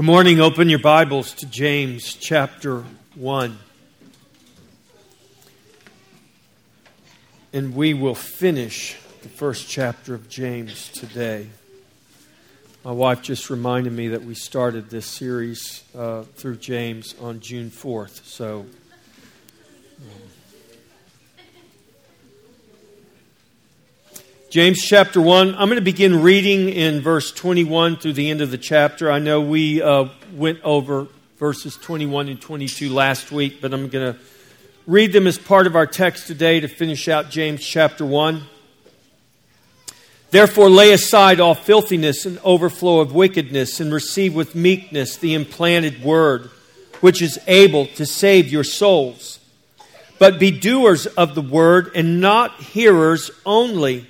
Good morning. Open your Bibles to James chapter 1. And we will finish the first chapter of James today. My wife just reminded me that we started this series uh, through James on June 4th. So James chapter 1. I'm going to begin reading in verse 21 through the end of the chapter. I know we uh, went over verses 21 and 22 last week, but I'm going to read them as part of our text today to finish out James chapter 1. Therefore, lay aside all filthiness and overflow of wickedness, and receive with meekness the implanted word, which is able to save your souls. But be doers of the word, and not hearers only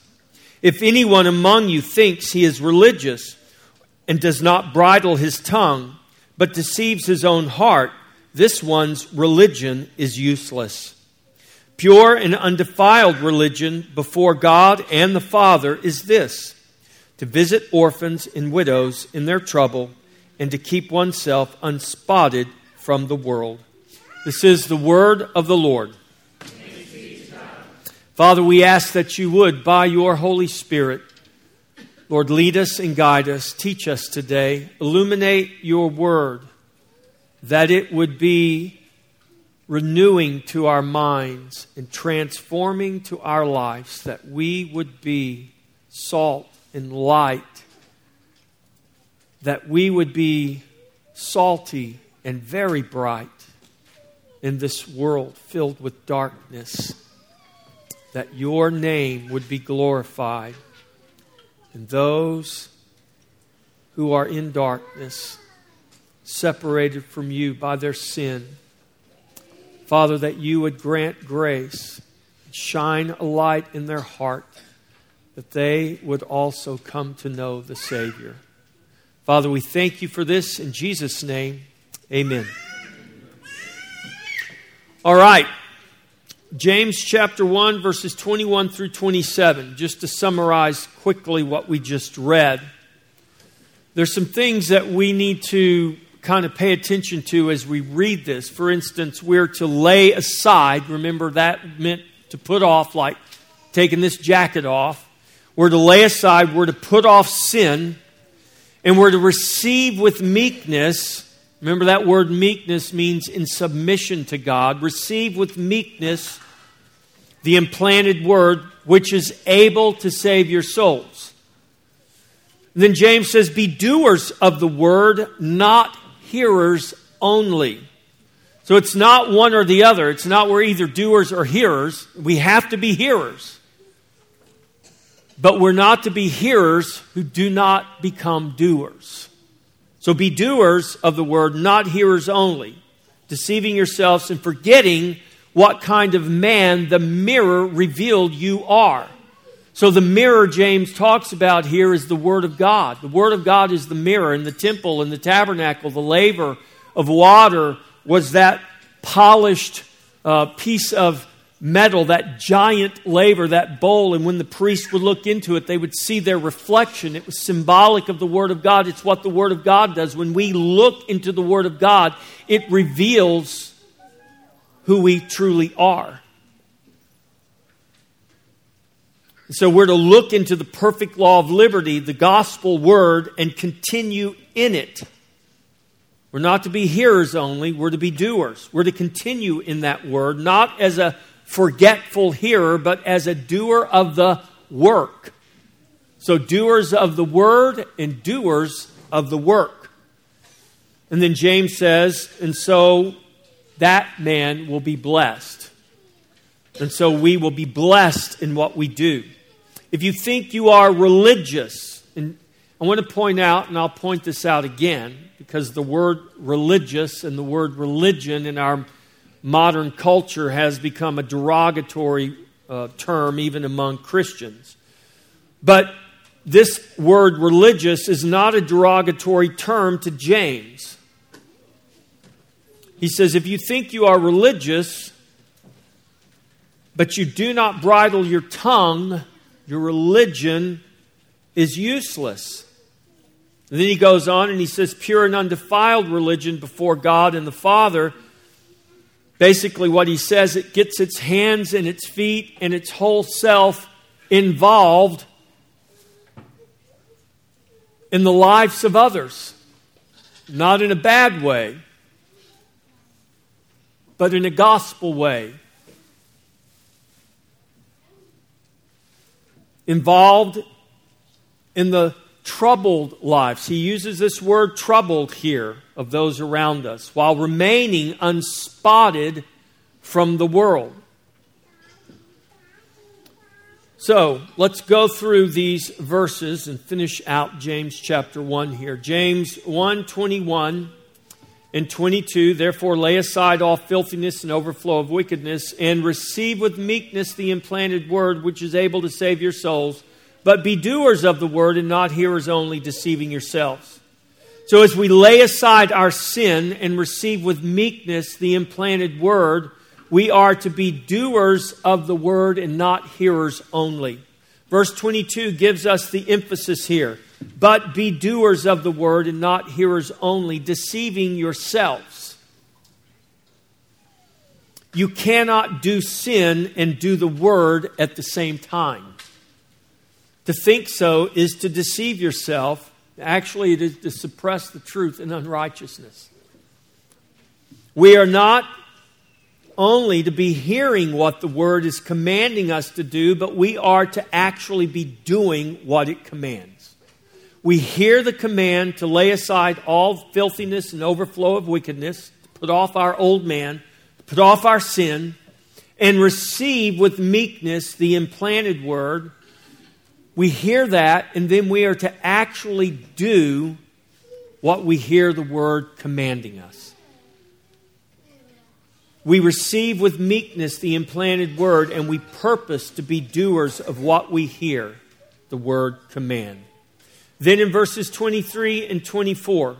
If anyone among you thinks he is religious and does not bridle his tongue, but deceives his own heart, this one's religion is useless. Pure and undefiled religion before God and the Father is this to visit orphans and widows in their trouble and to keep oneself unspotted from the world. This is the word of the Lord. Father, we ask that you would, by your Holy Spirit, Lord, lead us and guide us, teach us today, illuminate your word, that it would be renewing to our minds and transforming to our lives, that we would be salt and light, that we would be salty and very bright in this world filled with darkness that your name would be glorified. And those who are in darkness, separated from you by their sin, Father, that you would grant grace, and shine a light in their heart, that they would also come to know the Savior. Father, we thank you for this in Jesus' name. Amen. All right. James chapter 1, verses 21 through 27, just to summarize quickly what we just read. There's some things that we need to kind of pay attention to as we read this. For instance, we're to lay aside, remember that meant to put off, like taking this jacket off. We're to lay aside, we're to put off sin, and we're to receive with meekness Remember that word meekness means in submission to God. Receive with meekness the implanted word which is able to save your souls. And then James says, Be doers of the word, not hearers only. So it's not one or the other. It's not we're either doers or hearers. We have to be hearers. But we're not to be hearers who do not become doers. So be doers of the word, not hearers only, deceiving yourselves and forgetting what kind of man the mirror revealed you are. So, the mirror James talks about here is the Word of God. The Word of God is the mirror. In the temple, and the tabernacle, the laver of water was that polished uh, piece of metal, that giant laver, that bowl, and when the priest would look into it, they would see their reflection. It was symbolic of the Word of God. It's what the Word of God does. When we look into the Word of God, it reveals who we truly are. So we're to look into the perfect law of liberty, the gospel word, and continue in it. We're not to be hearers only, we're to be doers. We're to continue in that word, not as a forgetful hearer, but as a doer of the work. So, doers of the word and doers of the work. And then James says, and so that man will be blessed. And so we will be blessed in what we do. If you think you are religious, and I want to point out, and I'll point this out again, because the word religious and the word religion in our modern culture has become a derogatory uh, term even among Christians. But this word religious is not a derogatory term to James. He says, if you think you are religious, but you do not bridle your tongue, your religion is useless. And then he goes on and he says, pure and undefiled religion before God and the Father. Basically, what he says, it gets its hands and its feet and its whole self involved in the lives of others. Not in a bad way, but in a gospel way. Involved in the troubled lives. He uses this word troubled here of those around us while remaining unspotted from the world. So let's go through these verses and finish out James chapter 1 here. James 1 21 and 22. Therefore, lay aside all filthiness and overflow of wickedness, and receive with meekness the implanted word which is able to save your souls. But be doers of the word and not hearers only, deceiving yourselves. So, as we lay aside our sin and receive with meekness the implanted word, we are to be doers of the word and not hearers only. Verse 22 gives us the emphasis here. But be doers of the word and not hearers only, deceiving yourselves. You cannot do sin and do the word at the same time. To think so is to deceive yourself. Actually, it is to suppress the truth in unrighteousness. We are not only to be hearing what the word is commanding us to do, but we are to actually be doing what it commands. We hear the command to lay aside all filthiness and overflow of wickedness, put off our old man, put off our sin, and receive with meekness the implanted word. We hear that, and then we are to actually do what we hear the word commanding us. We receive with meekness the implanted word, and we purpose to be doers of what we hear the word command. Then in verses 23 and 24,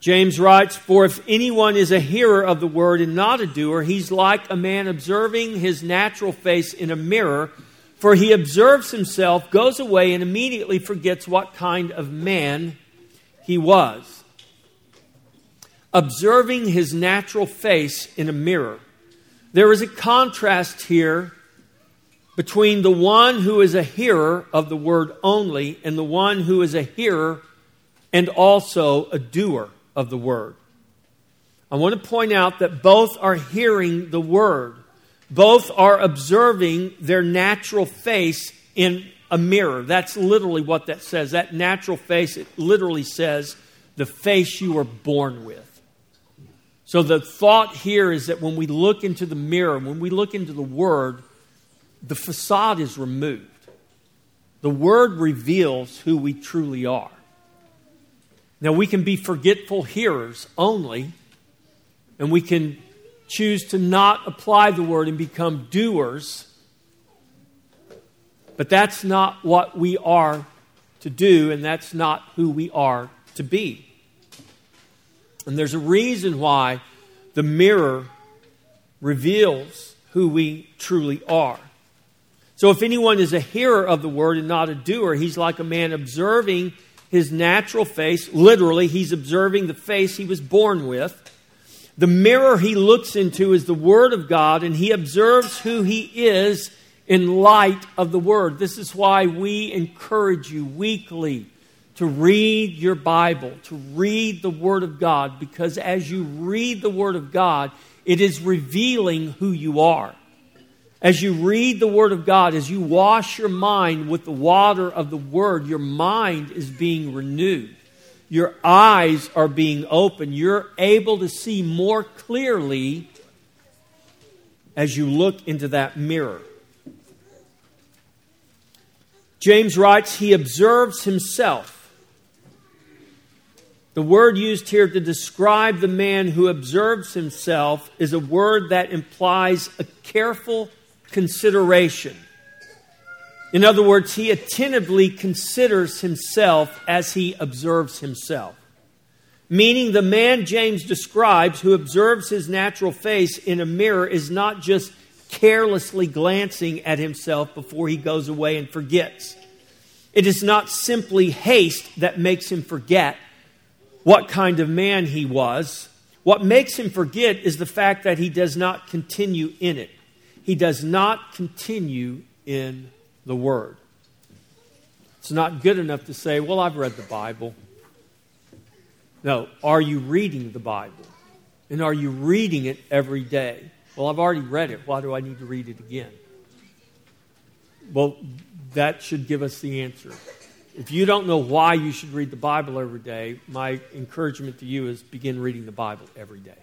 James writes, For if anyone is a hearer of the word and not a doer, he's like a man observing his natural face in a mirror. For he observes himself, goes away, and immediately forgets what kind of man he was observing his natural face in a mirror. There is a contrast here between the one who is a hearer of the word only and the one who is a hearer and also a doer of the word. I want to point out that both are hearing the word, both are observing their natural face in a mirror. That's literally what that says. That natural face, it literally says the face you were born with. So the thought here is that when we look into the mirror, when we look into the Word, the facade is removed. The Word reveals who we truly are. Now, we can be forgetful hearers only, and we can choose to not apply the Word and become doers, but that's not what we are to do, and that's not who we are to be. And there's a reason why the mirror reveals who we truly are. So if anyone is a hearer of the word and not a doer, he's like a man observing his natural face. Literally, he's observing the face he was born with. The mirror he looks into is the Word of God, and he observes who he is in light of the Word. This is why we encourage you weekly to read your Bible, to read the Word of God, because as you read the Word of God, it is revealing who you are. As you read the Word of God, as you wash your mind with the water of the Word, your mind is being renewed. Your eyes are being opened. You're able to see more clearly as you look into that mirror. James writes, He observes himself. The word used here to describe the man who observes himself is a word that implies a careful consideration. In other words, he attentively considers himself as he observes himself. Meaning, the man James describes who observes his natural face in a mirror is not just carelessly glancing at himself before he goes away and forgets. It is not simply haste that makes him forget what kind of man he was. What makes him forget is the fact that he does not continue in it. He does not continue in the Word. It's not good enough to say, Well, I've read the Bible. No, are you reading the Bible? And are you reading it every day? Well, I've already read it. Why do I need to read it again? Well, that should give us the answer. If you don't know why you should read the Bible every day, my encouragement to you is begin reading the Bible every day.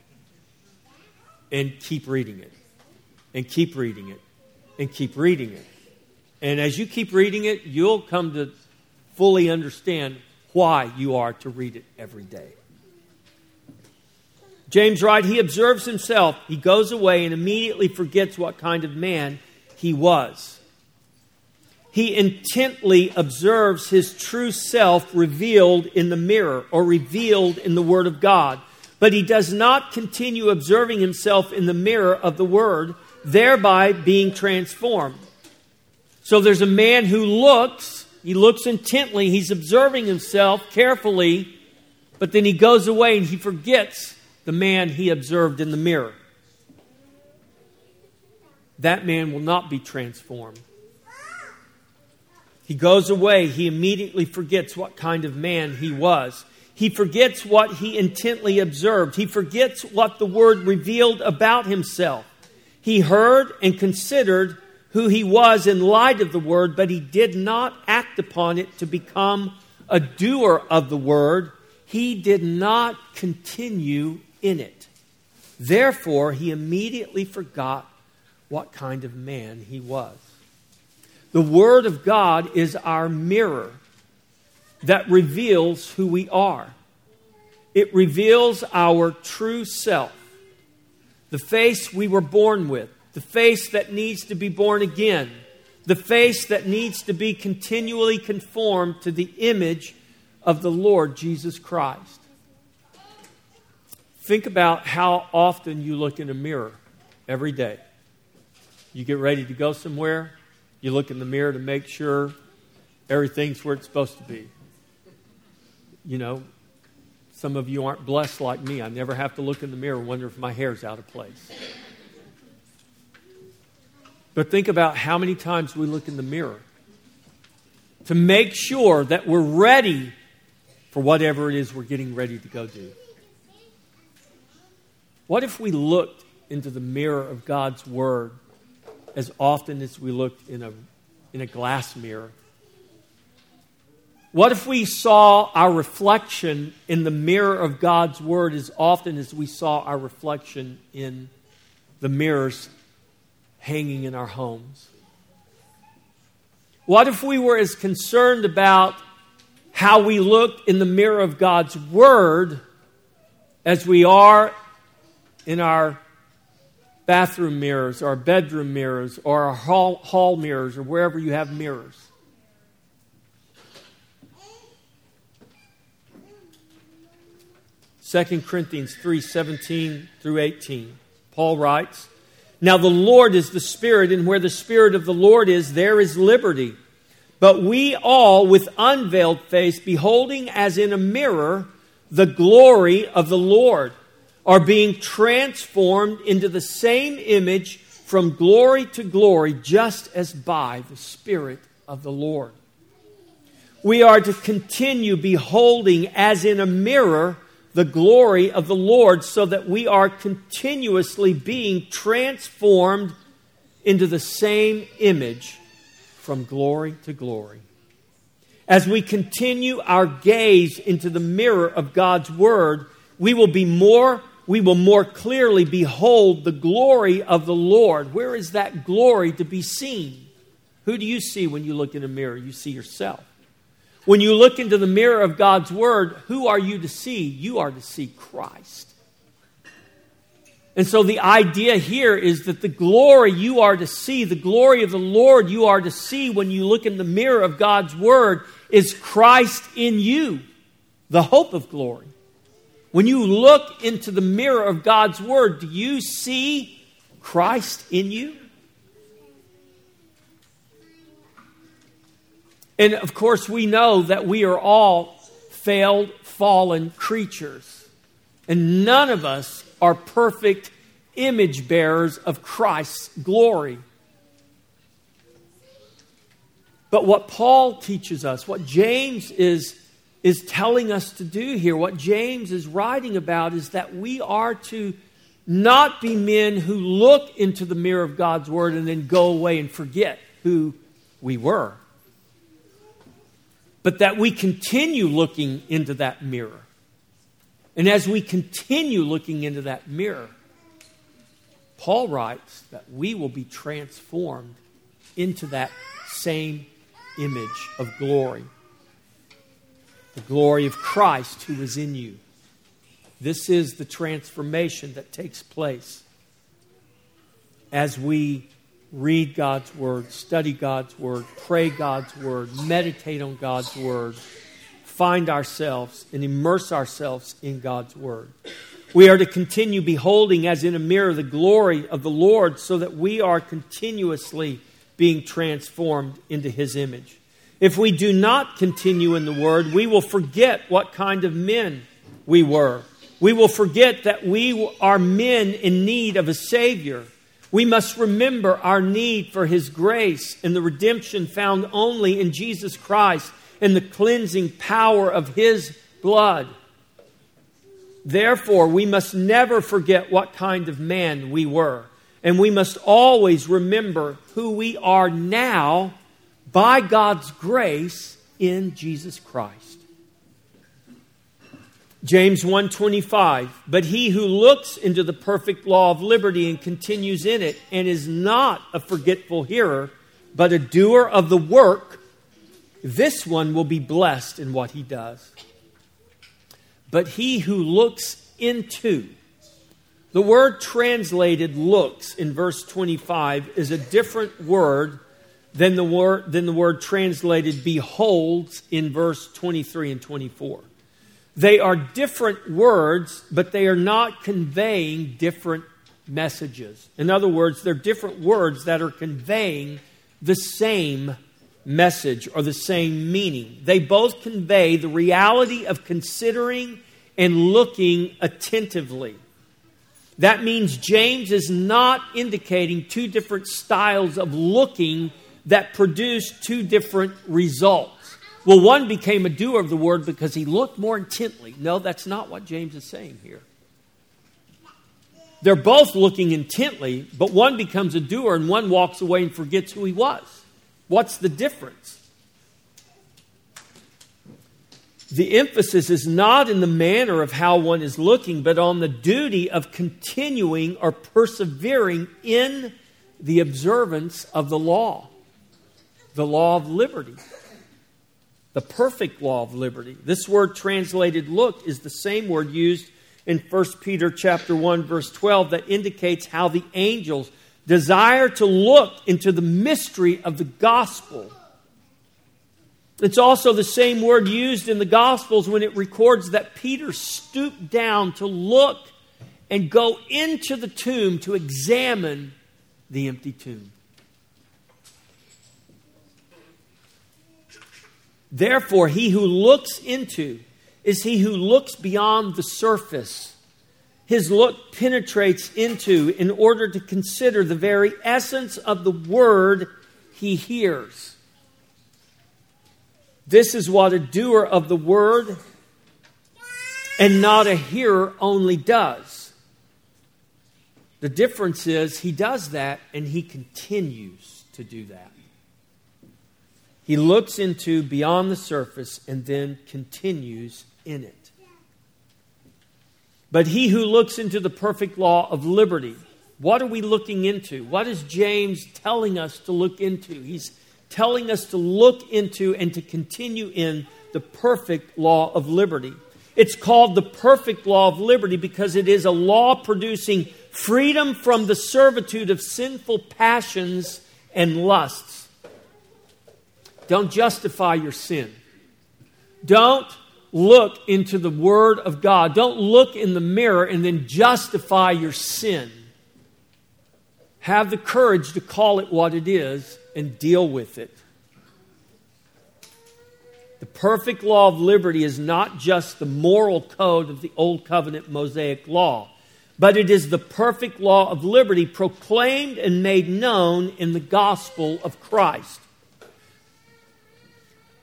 And keep reading it. And keep reading it. And keep reading it. And as you keep reading it, you'll come to fully understand why you are to read it every day. James writes, he observes himself. He goes away and immediately forgets what kind of man he was he intently observes his true self revealed in the mirror or revealed in the Word of God. But he does not continue observing himself in the mirror of the Word, thereby being transformed. So there's a man who looks, he looks intently, he's observing himself carefully, but then he goes away and he forgets the man he observed in the mirror. That man will not be transformed. He goes away. He immediately forgets what kind of man he was. He forgets what he intently observed. He forgets what the word revealed about himself. He heard and considered who he was in light of the word, but he did not act upon it to become a doer of the word. He did not continue in it. Therefore, he immediately forgot what kind of man he was. The Word of God is our mirror that reveals who we are. It reveals our true self, the face we were born with, the face that needs to be born again, the face that needs to be continually conformed to the image of the Lord Jesus Christ. Think about how often you look in a mirror every day. You get ready to go somewhere, you look in the mirror to make sure everything's where it's supposed to be. You know, some of you aren't blessed like me. I never have to look in the mirror and wonder if my hair's out of place. But think about how many times we look in the mirror to make sure that we're ready for whatever it is we're getting ready to go do. What if we looked into the mirror of God's Word as often as we looked in a, in a glass mirror? What if we saw our reflection in the mirror of God's Word as often as we saw our reflection in the mirrors hanging in our homes? What if we were as concerned about how we looked in the mirror of God's Word as we are in our bathroom mirrors or bedroom mirrors or hall, hall mirrors or wherever you have mirrors. Second Corinthians 3 17 through 18. Paul writes, Now the Lord is the Spirit, and where the Spirit of the Lord is, there is liberty. But we all, with unveiled face, beholding as in a mirror the glory of the Lord are being transformed into the same image from glory to glory, just as by the Spirit of the Lord. We are to continue beholding as in a mirror the glory of the Lord, so that we are continuously being transformed into the same image from glory to glory. As we continue our gaze into the mirror of God's Word, we will be more we will more clearly behold the glory of the Lord. Where is that glory to be seen? Who do you see when you look in a mirror? You see yourself. When you look into the mirror of God's Word, who are you to see? You are to see Christ. And so the idea here is that the glory you are to see, the glory of the Lord you are to see when you look in the mirror of God's Word, is Christ in you, the hope of glory. When you look into the mirror of God's Word, do you see Christ in you? And of course, we know that we are all failed, fallen creatures. And none of us are perfect image bearers of Christ's glory. But what Paul teaches us, what James is, is telling us to do here, what James is writing about, is that we are to not be men who look into the mirror of God's word and then go away and forget who we were but that we continue looking into that mirror. And as we continue looking into that mirror, Paul writes that we will be transformed into that same image of glory the glory of Christ who is in you. This is the transformation that takes place as we read God's Word, study God's Word, pray God's Word, meditate on God's Word, find ourselves and immerse ourselves in God's Word. We are to continue beholding as in a mirror the glory of the Lord so that we are continuously being transformed into His image. If we do not continue in the Word, we will forget what kind of men we were. We will forget that we are men in need of a Savior we must remember our need for His grace and the redemption found only in Jesus Christ and the cleansing power of His blood. Therefore, we must never forget what kind of man we were. And we must always remember who we are now by God's grace in Jesus Christ. James 1:25 But he who looks into the perfect law of liberty and continues in it and is not a forgetful hearer but a doer of the work this one will be blessed in what he does. But he who looks into the word translated looks in verse 25 is a different word than the word, than the word translated beholds in verse 23 and 24. They are different words, but they are not conveying different messages. In other words, they're different words that are conveying the same message or the same meaning. They both convey the reality of considering and looking attentively. That means James is not indicating two different styles of looking that produce two different results. Well, one became a doer of the word because he looked more intently. No, that's not what James is saying here. They're both looking intently, but one becomes a doer and one walks away and forgets who he was. What's the difference? The emphasis is not in the manner of how one is looking, but on the duty of continuing or persevering in the observance of the law, the law of liberty the perfect law of liberty. This word translated look is the same word used in 1 Peter chapter 1 verse 12 that indicates how the angels desire to look into the mystery of the gospel. It's also the same word used in the gospels when it records that Peter stooped down to look and go into the tomb to examine the empty tomb. Therefore, he who looks into is he who looks beyond the surface. His look penetrates into in order to consider the very essence of the word he hears. This is what a doer of the word and not a hearer only does. The difference is he does that and he continues to do that. He looks into beyond the surface and then continues in it. But he who looks into the perfect law of liberty, what are we looking into? What is James telling us to look into? He's telling us to look into and to continue in the perfect law of liberty. It's called the perfect law of liberty because it is a law producing freedom from the servitude of sinful passions and lusts. Don't justify your sin. Don't look into the Word of God. Don't look in the mirror and then justify your sin. Have the courage to call it what it is and deal with it. The perfect law of liberty is not just the moral code of the Old Covenant Mosaic law, but it is the perfect law of liberty proclaimed and made known in the gospel of Christ.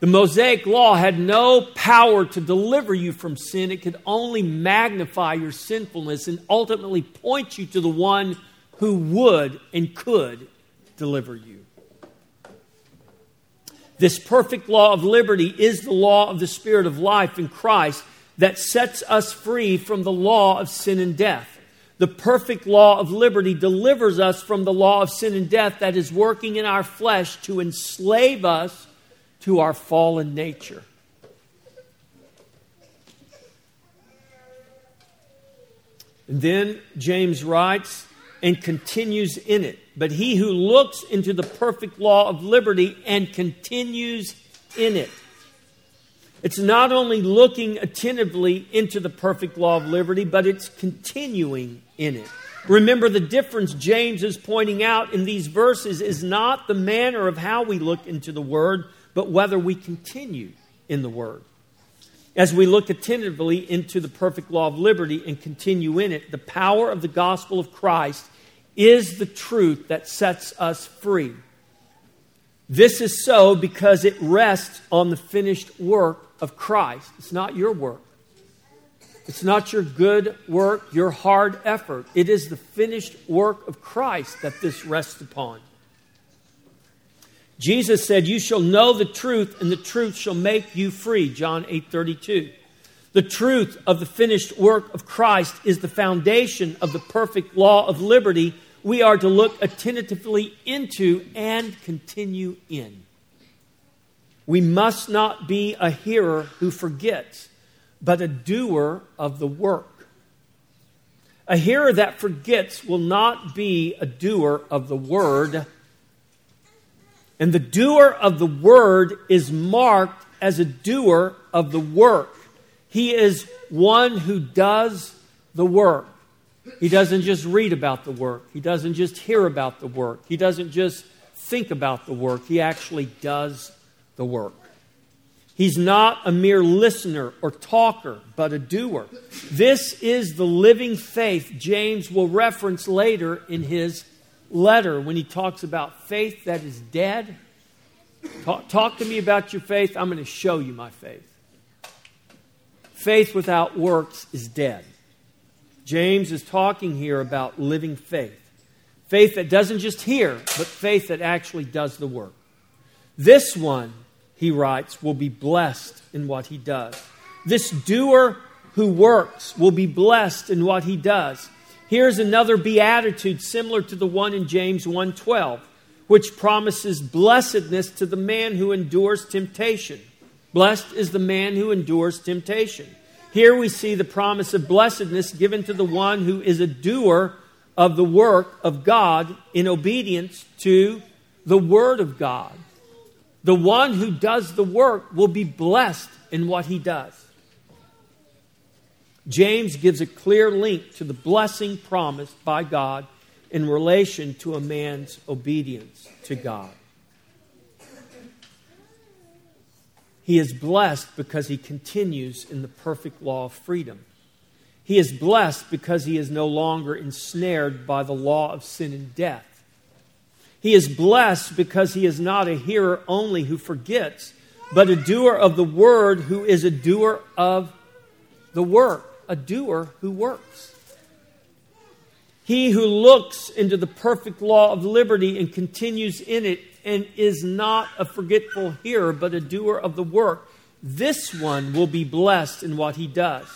The Mosaic law had no power to deliver you from sin. It could only magnify your sinfulness and ultimately point you to the one who would and could deliver you. This perfect law of liberty is the law of the Spirit of life in Christ that sets us free from the law of sin and death. The perfect law of liberty delivers us from the law of sin and death that is working in our flesh to enslave us to our fallen nature. And then James writes and continues in it. But he who looks into the perfect law of liberty and continues in it. It's not only looking attentively into the perfect law of liberty, but it's continuing in it. Remember, the difference James is pointing out in these verses is not the manner of how we look into the Word, but whether we continue in the Word. As we look attentively into the perfect law of liberty and continue in it, the power of the gospel of Christ is the truth that sets us free. This is so because it rests on the finished work of Christ. It's not your work. It's not your good work, your hard effort. It is the finished work of Christ that this rests upon. Jesus said, "You shall know the truth, and the truth shall make you free." John 8:32. The truth of the finished work of Christ is the foundation of the perfect law of liberty we are to look attentively into and continue in. We must not be a hearer who forgets, but a doer of the work. A hearer that forgets will not be a doer of the word. And the doer of the word is marked as a doer of the work. He is one who does the work. He doesn't just read about the work, he doesn't just hear about the work, he doesn't just think about the work, he actually does the work. He's not a mere listener or talker, but a doer. This is the living faith James will reference later in his letter when he talks about faith that is dead. Talk, talk to me about your faith. I'm going to show you my faith. Faith without works is dead. James is talking here about living faith. Faith that doesn't just hear, but faith that actually does the work. This one, he writes, will be blessed in what he does. This doer who works will be blessed in what he does. Here's another beatitude similar to the one in James 1:12, which promises blessedness to the man who endures temptation. Blessed is the man who endures temptation. Here we see the promise of blessedness given to the one who is a doer of the work of God in obedience to the Word of God. The one who does the work will be blessed in what he does. James gives a clear link to the blessing promised by God in relation to a man's obedience to God. He is blessed because he continues in the perfect law of freedom. He is blessed because he is no longer ensnared by the law of sin and death. He is blessed because he is not a hearer only who forgets, but a doer of the word who is a doer of the work, a doer who works. He who looks into the perfect law of liberty and continues in it and is not a forgetful hearer, but a doer of the work, this one will be blessed in what he does.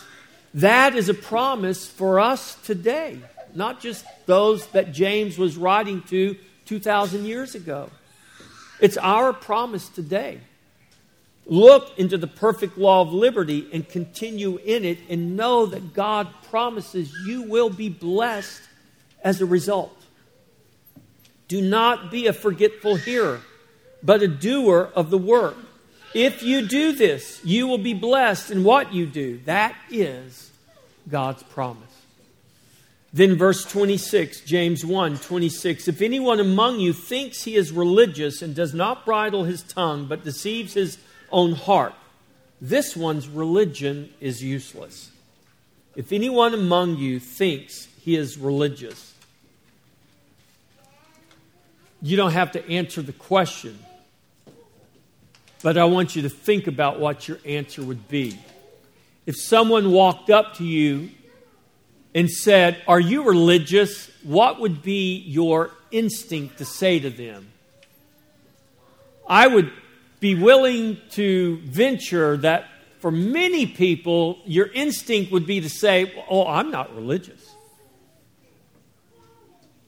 That is a promise for us today, not just those that James was writing to 2,000 years ago. It's our promise today. Look into the perfect law of liberty and continue in it, and know that God promises you will be blessed as a result. Do not be a forgetful hearer, but a doer of the work. If you do this, you will be blessed in what you do. That is God's promise. Then, verse 26, James 1 26. If anyone among you thinks he is religious and does not bridle his tongue, but deceives his own heart, this one's religion is useless. If anyone among you thinks he is religious, you don't have to answer the question, but I want you to think about what your answer would be. If someone walked up to you and said, Are you religious? What would be your instinct to say to them? I would be willing to venture that for many people, your instinct would be to say, Oh, I'm not religious.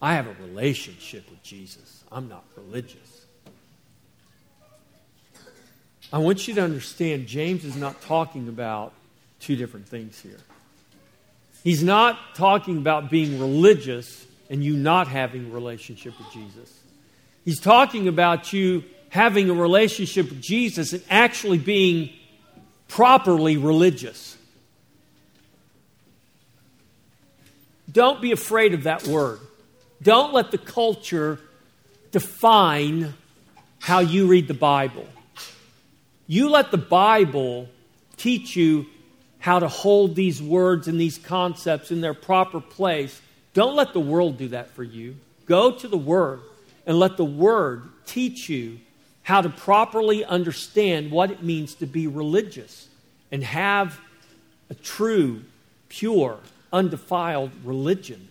I have a relationship with Jesus. I'm not religious. I want you to understand James is not talking about two different things here. He's not talking about being religious and you not having a relationship with Jesus. He's talking about you having a relationship with Jesus and actually being properly religious. Don't be afraid of that word. Don't let the culture define how you read the Bible. You let the Bible teach you how to hold these words and these concepts in their proper place. Don't let the world do that for you. Go to the Word and let the Word teach you how to properly understand what it means to be religious and have a true, pure, undefiled religion.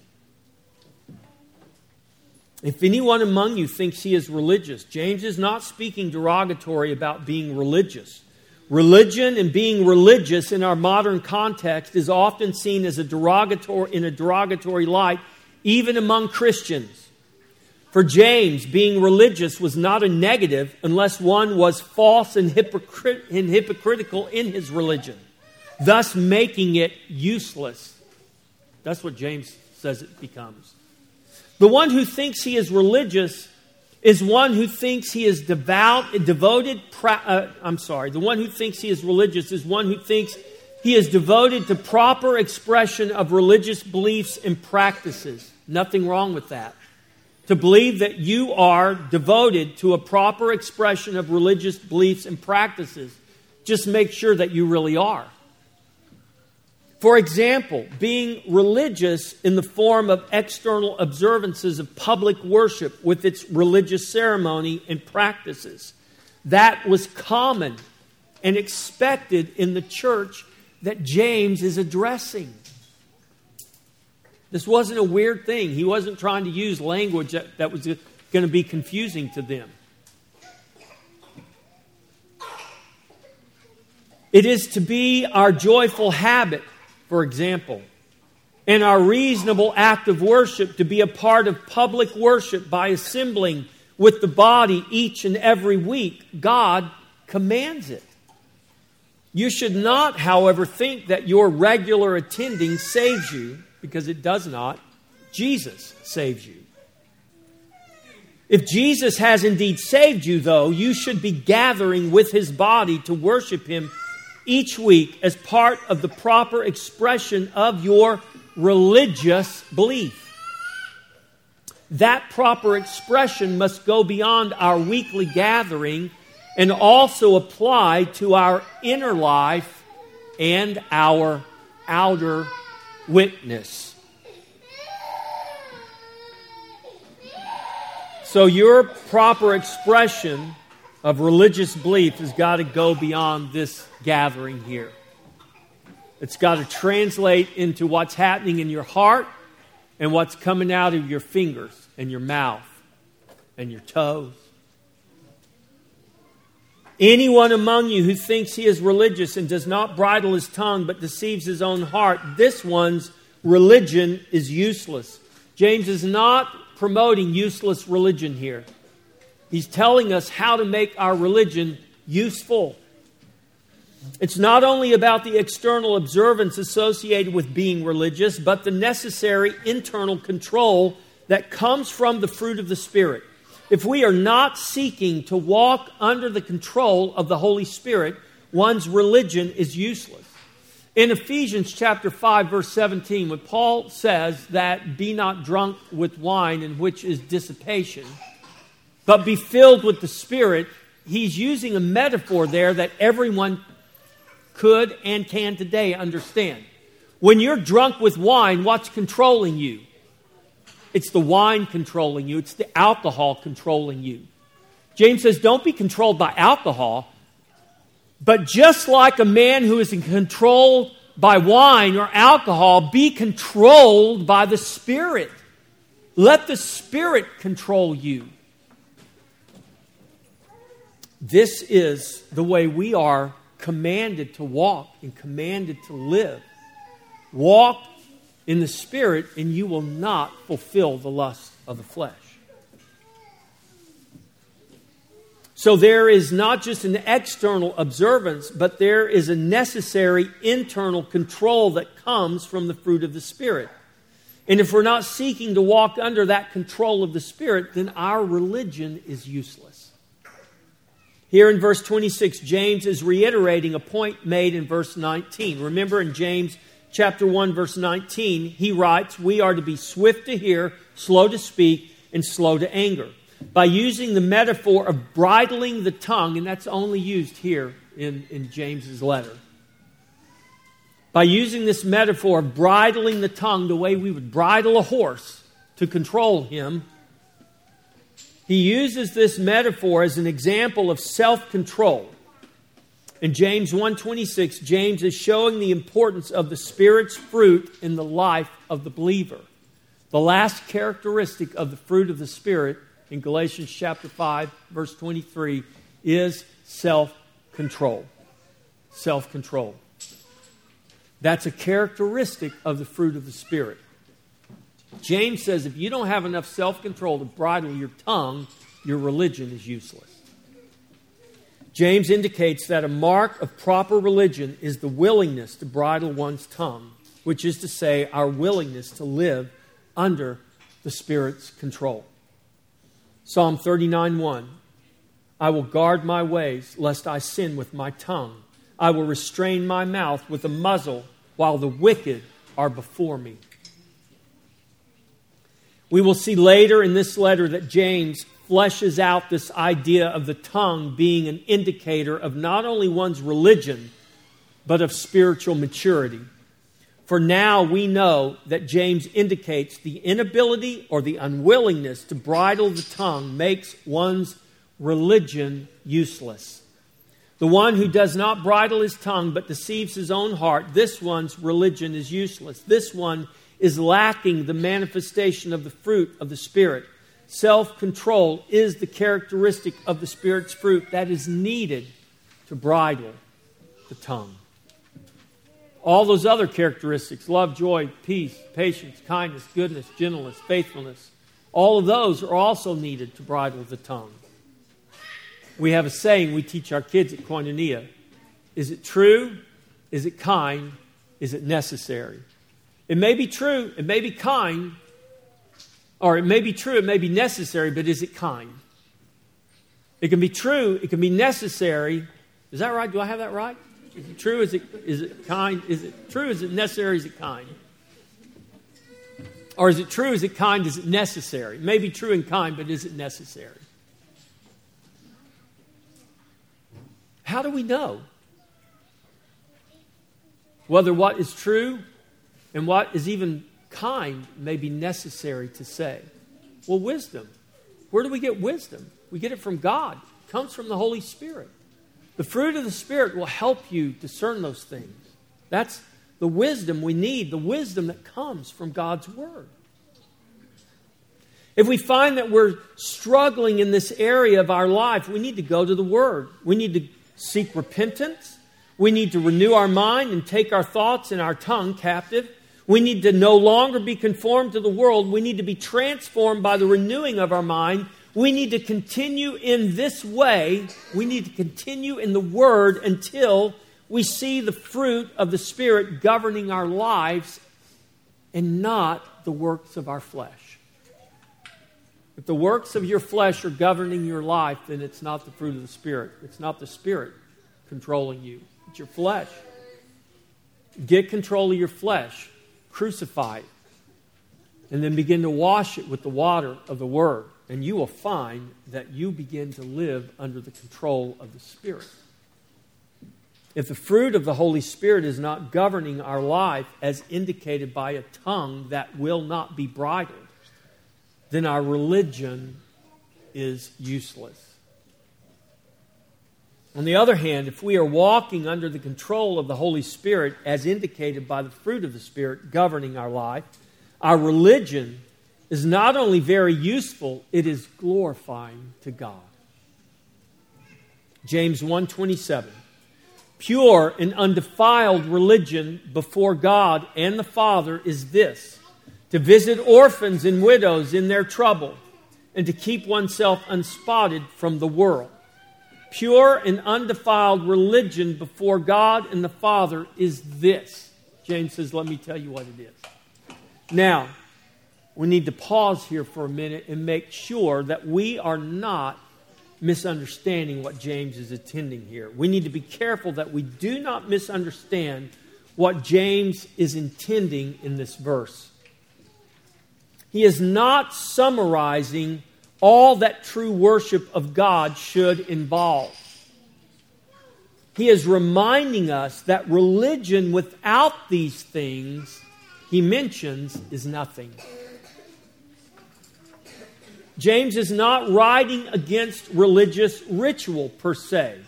If anyone among you thinks he is religious, James is not speaking derogatory about being religious. Religion and being religious in our modern context is often seen as a derogatory in a derogatory light even among Christians. For James, being religious was not a negative unless one was false and, hypocrit- and hypocritical in his religion, thus making it useless. That's what James says it becomes. The one who thinks he is religious is one who thinks he is devout, devoted. Uh, I'm sorry. The one who thinks he is religious is one who thinks he is devoted to proper expression of religious beliefs and practices. Nothing wrong with that to believe that you are devoted to a proper expression of religious beliefs and practices. Just make sure that you really are. For example, being religious in the form of external observances of public worship with its religious ceremony and practices. That was common and expected in the church that James is addressing. This wasn't a weird thing. He wasn't trying to use language that, that was going to be confusing to them. It is to be our joyful habit, for example, and our reasonable act of worship to be a part of public worship by assembling with the body each and every week. God commands it. You should not, however, think that your regular attending saves you because it does not. Jesus saves you. If Jesus has indeed saved you, though, you should be gathering with his body to worship him each week as part of the proper expression of your religious belief. That proper expression must go beyond our weekly gathering and also apply to our inner life and our outer witness. So, your proper expression of religious belief has got to go beyond this gathering here. It's got to translate into what's happening in your heart and what's coming out of your fingers and your mouth and your toes. Anyone among you who thinks he is religious and does not bridle his tongue but deceives his own heart, this one's religion is useless. James is not promoting useless religion here. He's telling us how to make our religion useful. It's not only about the external observance associated with being religious, but the necessary internal control that comes from the fruit of the Spirit. If we are not seeking to walk under the control of the Holy Spirit, one's religion is useless. In Ephesians chapter 5 verse 17, when Paul says that be not drunk with wine in which is dissipation, but be filled with the Spirit, he's using a metaphor there that everyone could and can today understand. When you're drunk with wine, what's controlling you? It's the wine controlling you, it's the alcohol controlling you. James says, don't be controlled by alcohol, but just like a man who is controlled by wine or alcohol, be controlled by the Spirit. Let the Spirit control you. This is the way we are commanded to walk and commanded to live. Walk in the Spirit, and you will not fulfill the lust of the flesh. So there is not just an external observance, but there is a necessary internal control that comes from the fruit of the Spirit. And if we're not seeking to walk under that control of the Spirit, then our religion is useless. Here in verse 26, James is reiterating a point made in verse 19. Remember in James chapter 1 verse 19, he writes, "We are to be swift to hear, slow to speak, and slow to anger." By using the metaphor of bridling the tongue, and that's only used here in, in James's letter. By using this metaphor of bridling the tongue the way we would bridle a horse to control him, he uses this metaphor as an example of self-control. In James 1:26, James is showing the importance of the spirit's fruit in the life of the believer. The last characteristic of the fruit of the spirit in Galatians chapter 5 verse 23 is self-control. Self-control. That's a characteristic of the fruit of the spirit. James says if you don't have enough self control to bridle your tongue, your religion is useless. James indicates that a mark of proper religion is the willingness to bridle one's tongue, which is to say, our willingness to live under the Spirit's control. Psalm 39 1 I will guard my ways, lest I sin with my tongue. I will restrain my mouth with a muzzle while the wicked are before me. We will see later in this letter that James fleshes out this idea of the tongue being an indicator of not only one's religion, but of spiritual maturity. For now we know that James indicates the inability or the unwillingness to bridle the tongue makes one's religion useless. The one who does not bridle his tongue but deceives his own heart, this one's religion is useless. This one is lacking the manifestation of the fruit of the Spirit. Self control is the characteristic of the Spirit's fruit that is needed to bridle the tongue. All those other characteristics love, joy, peace, patience, kindness, goodness, gentleness, faithfulness all of those are also needed to bridle the tongue. We have a saying we teach our kids at Koinonia Is it true? Is it kind? Is it necessary? It may be true, it may be kind, or it may be true, it may be necessary, but is it kind? It can be true, it can be necessary. Is that right? Do I have that right? Is it true? Is it, is it kind? Is it true? Is it necessary? Is it kind? Or is it true? Is it kind? Is it necessary? It may be true and kind, but is it necessary? How do we know whether what is true and what is even kind may be necessary to say. Well, wisdom. Where do we get wisdom? We get it from God, it comes from the Holy Spirit. The fruit of the Spirit will help you discern those things. That's the wisdom we need, the wisdom that comes from God's Word. If we find that we're struggling in this area of our life, we need to go to the Word. We need to seek repentance. We need to renew our mind and take our thoughts and our tongue captive. We need to no longer be conformed to the world. We need to be transformed by the renewing of our mind. We need to continue in this way. We need to continue in the Word until we see the fruit of the Spirit governing our lives and not the works of our flesh. If the works of your flesh are governing your life, then it's not the fruit of the Spirit. It's not the Spirit controlling you, it's your flesh. Get control of your flesh, crucify it, and then begin to wash it with the water of the Word. And you will find that you begin to live under the control of the Spirit. If the fruit of the Holy Spirit is not governing our life as indicated by a tongue that will not be bridled, then our religion is useless. On the other hand, if we are walking under the control of the Holy Spirit as indicated by the fruit of the Spirit governing our life, our religion is not only very useful, it is glorifying to God. James 127 Pure and undefiled religion before God and the Father is this to visit orphans and widows in their trouble and to keep oneself unspotted from the world. Pure and undefiled religion before God and the Father is this. James says, Let me tell you what it is. Now, we need to pause here for a minute and make sure that we are not misunderstanding what James is attending here. We need to be careful that we do not misunderstand what James is intending in this verse. He is not summarizing all that true worship of God should involve. He is reminding us that religion without these things he mentions is nothing. James is not writing against religious ritual per se,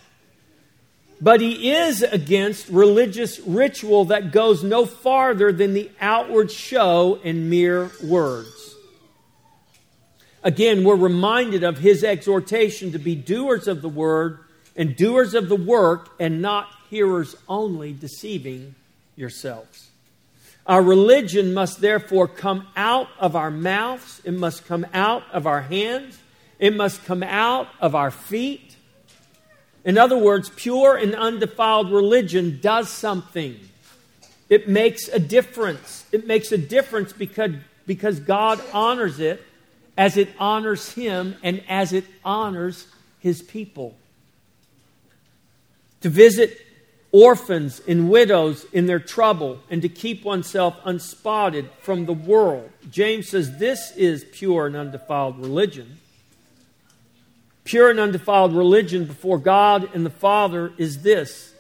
but he is against religious ritual that goes no farther than the outward show and mere words. Again, we're reminded of his exhortation to be doers of the word and doers of the work and not hearers only, deceiving yourselves. Our religion must therefore come out of our mouths, it must come out of our hands, it must come out of our feet. In other words, pure and undefiled religion does something. It makes a difference. It makes a difference because, because God honors it as it honors him and as it honors his people. To visit orphans and widows in their trouble and to keep oneself unspotted from the world. James says this is pure and undefiled religion. Pure and undefiled religion before God and the Father is this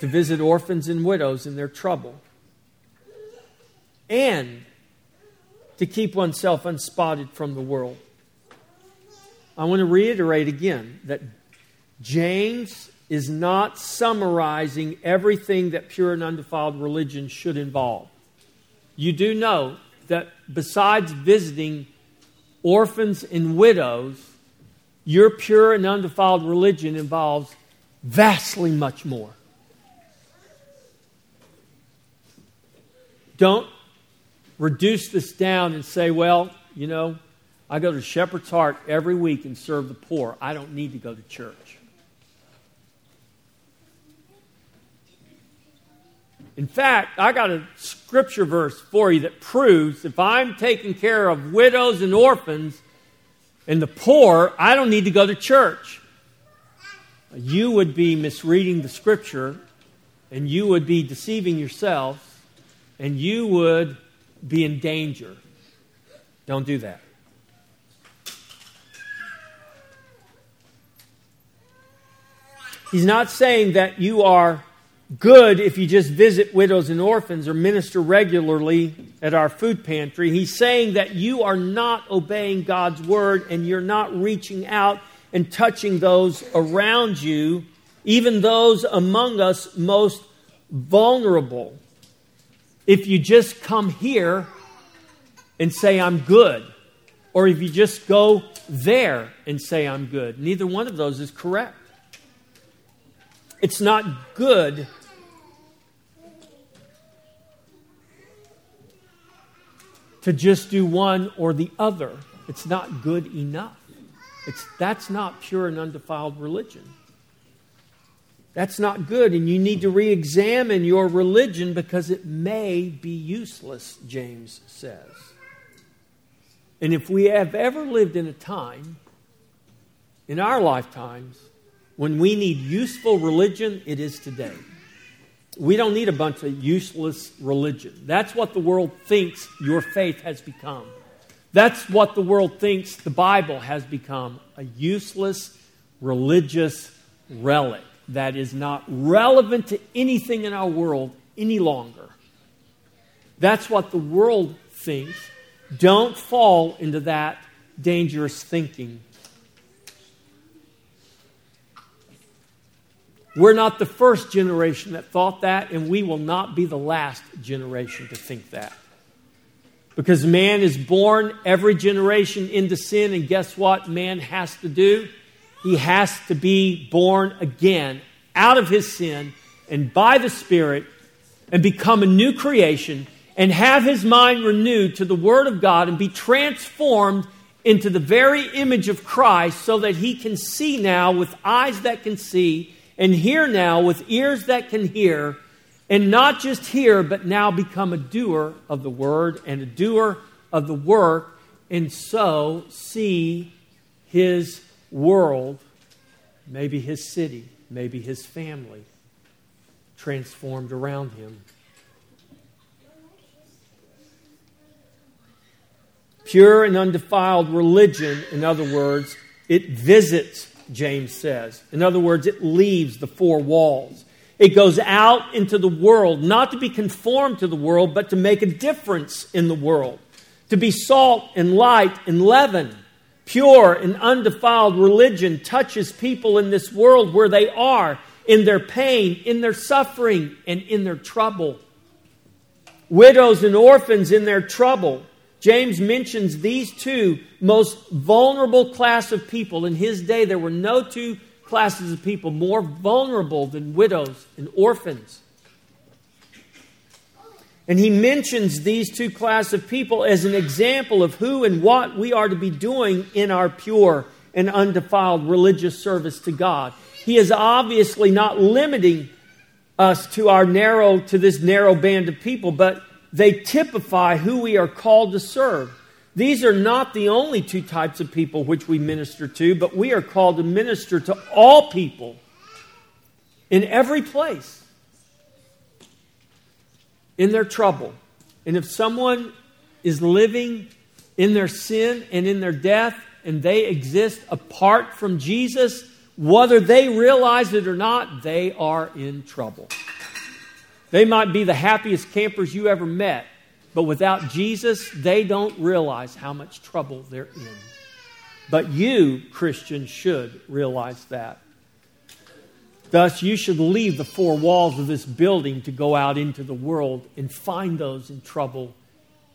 to visit orphans and widows in their trouble and to keep oneself unspotted from the world. I want to reiterate again that James is not summarizing everything that pure and undefiled religion should involve. You do know that besides visiting orphans and widows, your pure and undefiled religion involves vastly much more. Don't reduce this down and say, well, you know, I go to Shepherd's Heart every week and serve the poor. I don't need to go to church. In fact, I got a scripture verse for you that proves if I'm taking care of widows and orphans and the poor, I don't need to go to church. You would be misreading the scripture and you would be deceiving yourself and you would be in danger. Don't do that. He's not saying that you are good if you just visit widows and orphans or minister regularly at our food pantry. He's saying that you are not obeying God's word and you're not reaching out and touching those around you, even those among us most vulnerable if you just come here and say, I'm good, or if you just go there and say, I'm good. Neither one of those is correct. It's not good to just do one or the other. It's not good enough. It's, that's not pure and undefiled religion. That's not good, and you need to re examine your religion because it may be useless, James says. And if we have ever lived in a time, in our lifetimes, when we need useful religion, it is today. We don't need a bunch of useless religion. That's what the world thinks your faith has become. That's what the world thinks the Bible has become a useless religious relic that is not relevant to anything in our world any longer. That's what the world thinks. Don't fall into that dangerous thinking. We're not the first generation that thought that, and we will not be the last generation to think that. Because man is born every generation into sin, and guess what man has to do? He has to be born again out of his sin and by the Spirit and become a new creation and have his mind renewed to the Word of God and be transformed into the very image of Christ so that he can see now with eyes that can see and hear now with ears that can hear and not just hear, but now become a doer of the Word and a doer of the work and so see his world, maybe his city, maybe his family transformed around him. Pure and undefiled religion, in other words, it visits, James says. In other words, it leaves the four walls. It goes out into the world, not to be conformed to the world, but to make a difference in the world, to be salt and light and leaven. Pure and undefiled religion touches people in this world where they are, in their pain, in their suffering, and in their trouble. Widows and orphans in their trouble. James mentions these two most vulnerable class of people. In his day, there were no two classes of people more vulnerable than widows and orphans. And he mentions these two classes of people as an example of who and what we are to be doing in our pure and undefiled religious service to God. He is obviously not limiting us to our narrow to this narrow band of people, but they typify who we are called to serve. These are not the only two types of people which we minister to, but we are called to minister to all people in every place in their trouble. And if someone is living in their sin and in their death, and they exist apart from Jesus, whether they realize it or not, they are in trouble. They might be the happiest campers you ever met, but without Jesus, they don't realize how much trouble they're in. But you, Christian, should realize that. Thus, you should leave the four walls of this building to go out into the world and find those in trouble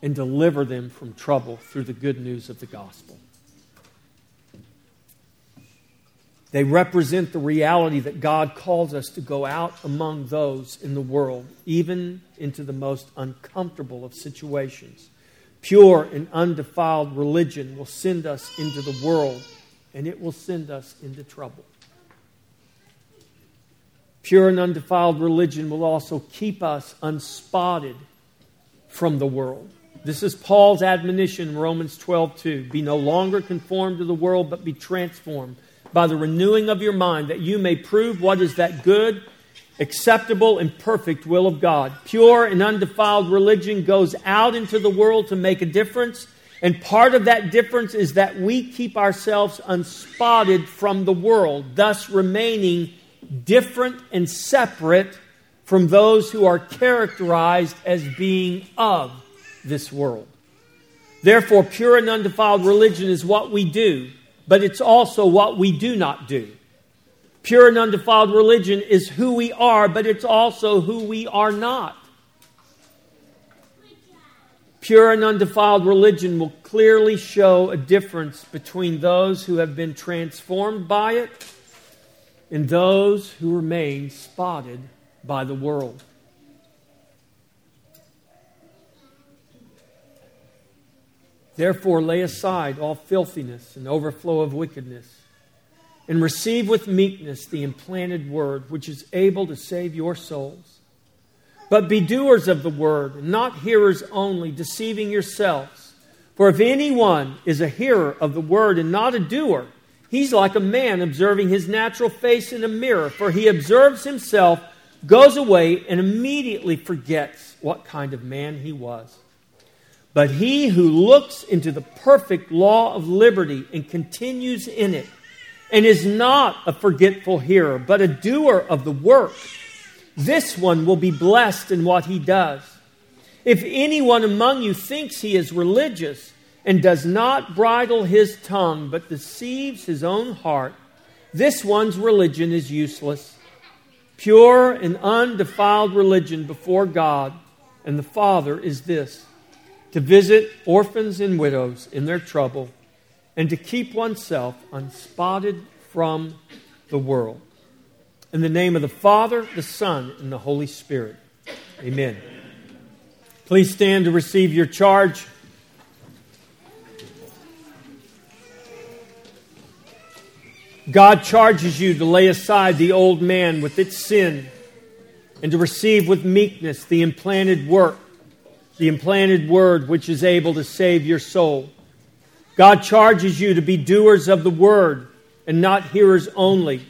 and deliver them from trouble through the good news of the gospel. They represent the reality that God calls us to go out among those in the world, even into the most uncomfortable of situations. Pure and undefiled religion will send us into the world, and it will send us into trouble. Pure and undefiled religion will also keep us unspotted from the world. This is Paul's admonition in Romans 12 2. Be no longer conformed to the world, but be transformed by the renewing of your mind, that you may prove what is that good, acceptable, and perfect will of God. Pure and undefiled religion goes out into the world to make a difference. And part of that difference is that we keep ourselves unspotted from the world, thus remaining different and separate from those who are characterized as being of this world. Therefore, pure and undefiled religion is what we do but it's also what we do not do. Pure and undefiled religion is who we are, but it's also who we are not. Pure and undefiled religion will clearly show a difference between those who have been transformed by it and those who remain spotted by the world. Therefore, lay aside all filthiness and overflow of wickedness, and receive with meekness the implanted word, which is able to save your souls. But be doers of the word, and not hearers only, deceiving yourselves. For if anyone is a hearer of the word and not a doer, he's like a man observing his natural face in a mirror, for he observes himself, goes away, and immediately forgets what kind of man he was. But he who looks into the perfect law of liberty and continues in it, and is not a forgetful hearer, but a doer of the work, this one will be blessed in what he does. If anyone among you thinks he is religious and does not bridle his tongue, but deceives his own heart, this one's religion is useless. Pure and undefiled religion before God and the Father is this to visit orphans and widows in their trouble, and to keep oneself unspotted from the world. In the name of the Father, the Son, and the Holy Spirit. Amen. Please stand to receive your charge. God charges you to lay aside the old man with its sin and to receive with meekness the implanted work the implanted word which is able to save your soul. God charges you to be doers of the word and not hearers only.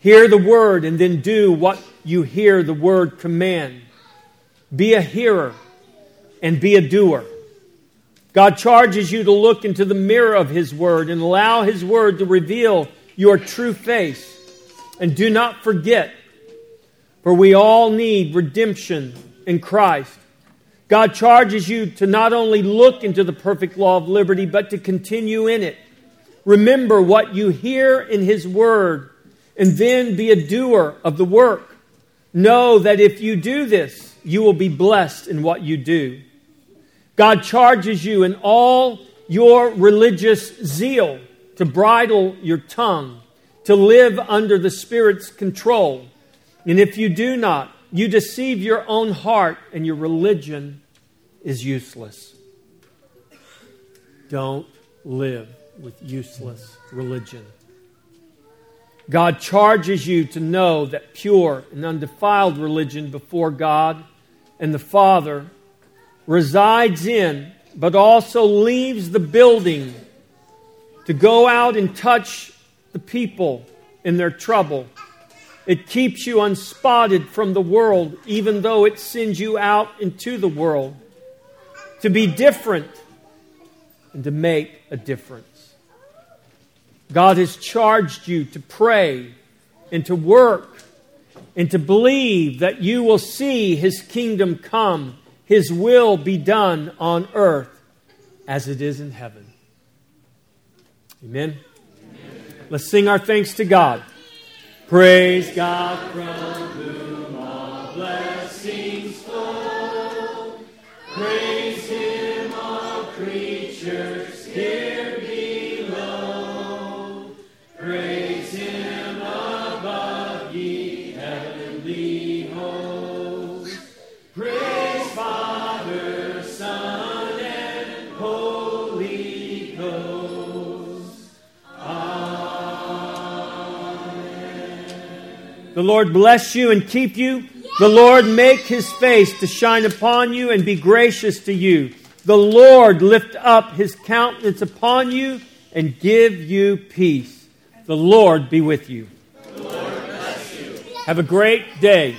Hear the word and then do what you hear the word command. Be a hearer and be a doer. God charges you to look into the mirror of His Word and allow His Word to reveal your true face. And do not forget, for we all need redemption in Christ. God charges you to not only look into the perfect law of liberty, but to continue in it. Remember what you hear in His Word, and then be a doer of the work. Know that if you do this, you will be blessed in what you do. God charges you in all your religious zeal to bridle your tongue, to live under the Spirit's control. And if you do not, you deceive your own heart, and your religion is useless. Don't live with useless religion. God charges you to know that pure and undefiled religion before God and the Father resides in, but also leaves the building to go out and touch the people in their trouble. It keeps you unspotted from the world, even though it sends you out into the world. To be different and to make a difference. God has charged you to pray and to work and to believe that you will see His kingdom come, His will be done on earth as it is in heaven. Amen. Amen. Let's sing our thanks to God. Praise God from whom all blessings flow. Praise Him, all creatures here The Lord bless you and keep you. The Lord make his face to shine upon you and be gracious to you. The Lord lift up his countenance upon you and give you peace. The Lord be with you. You. Have a great day.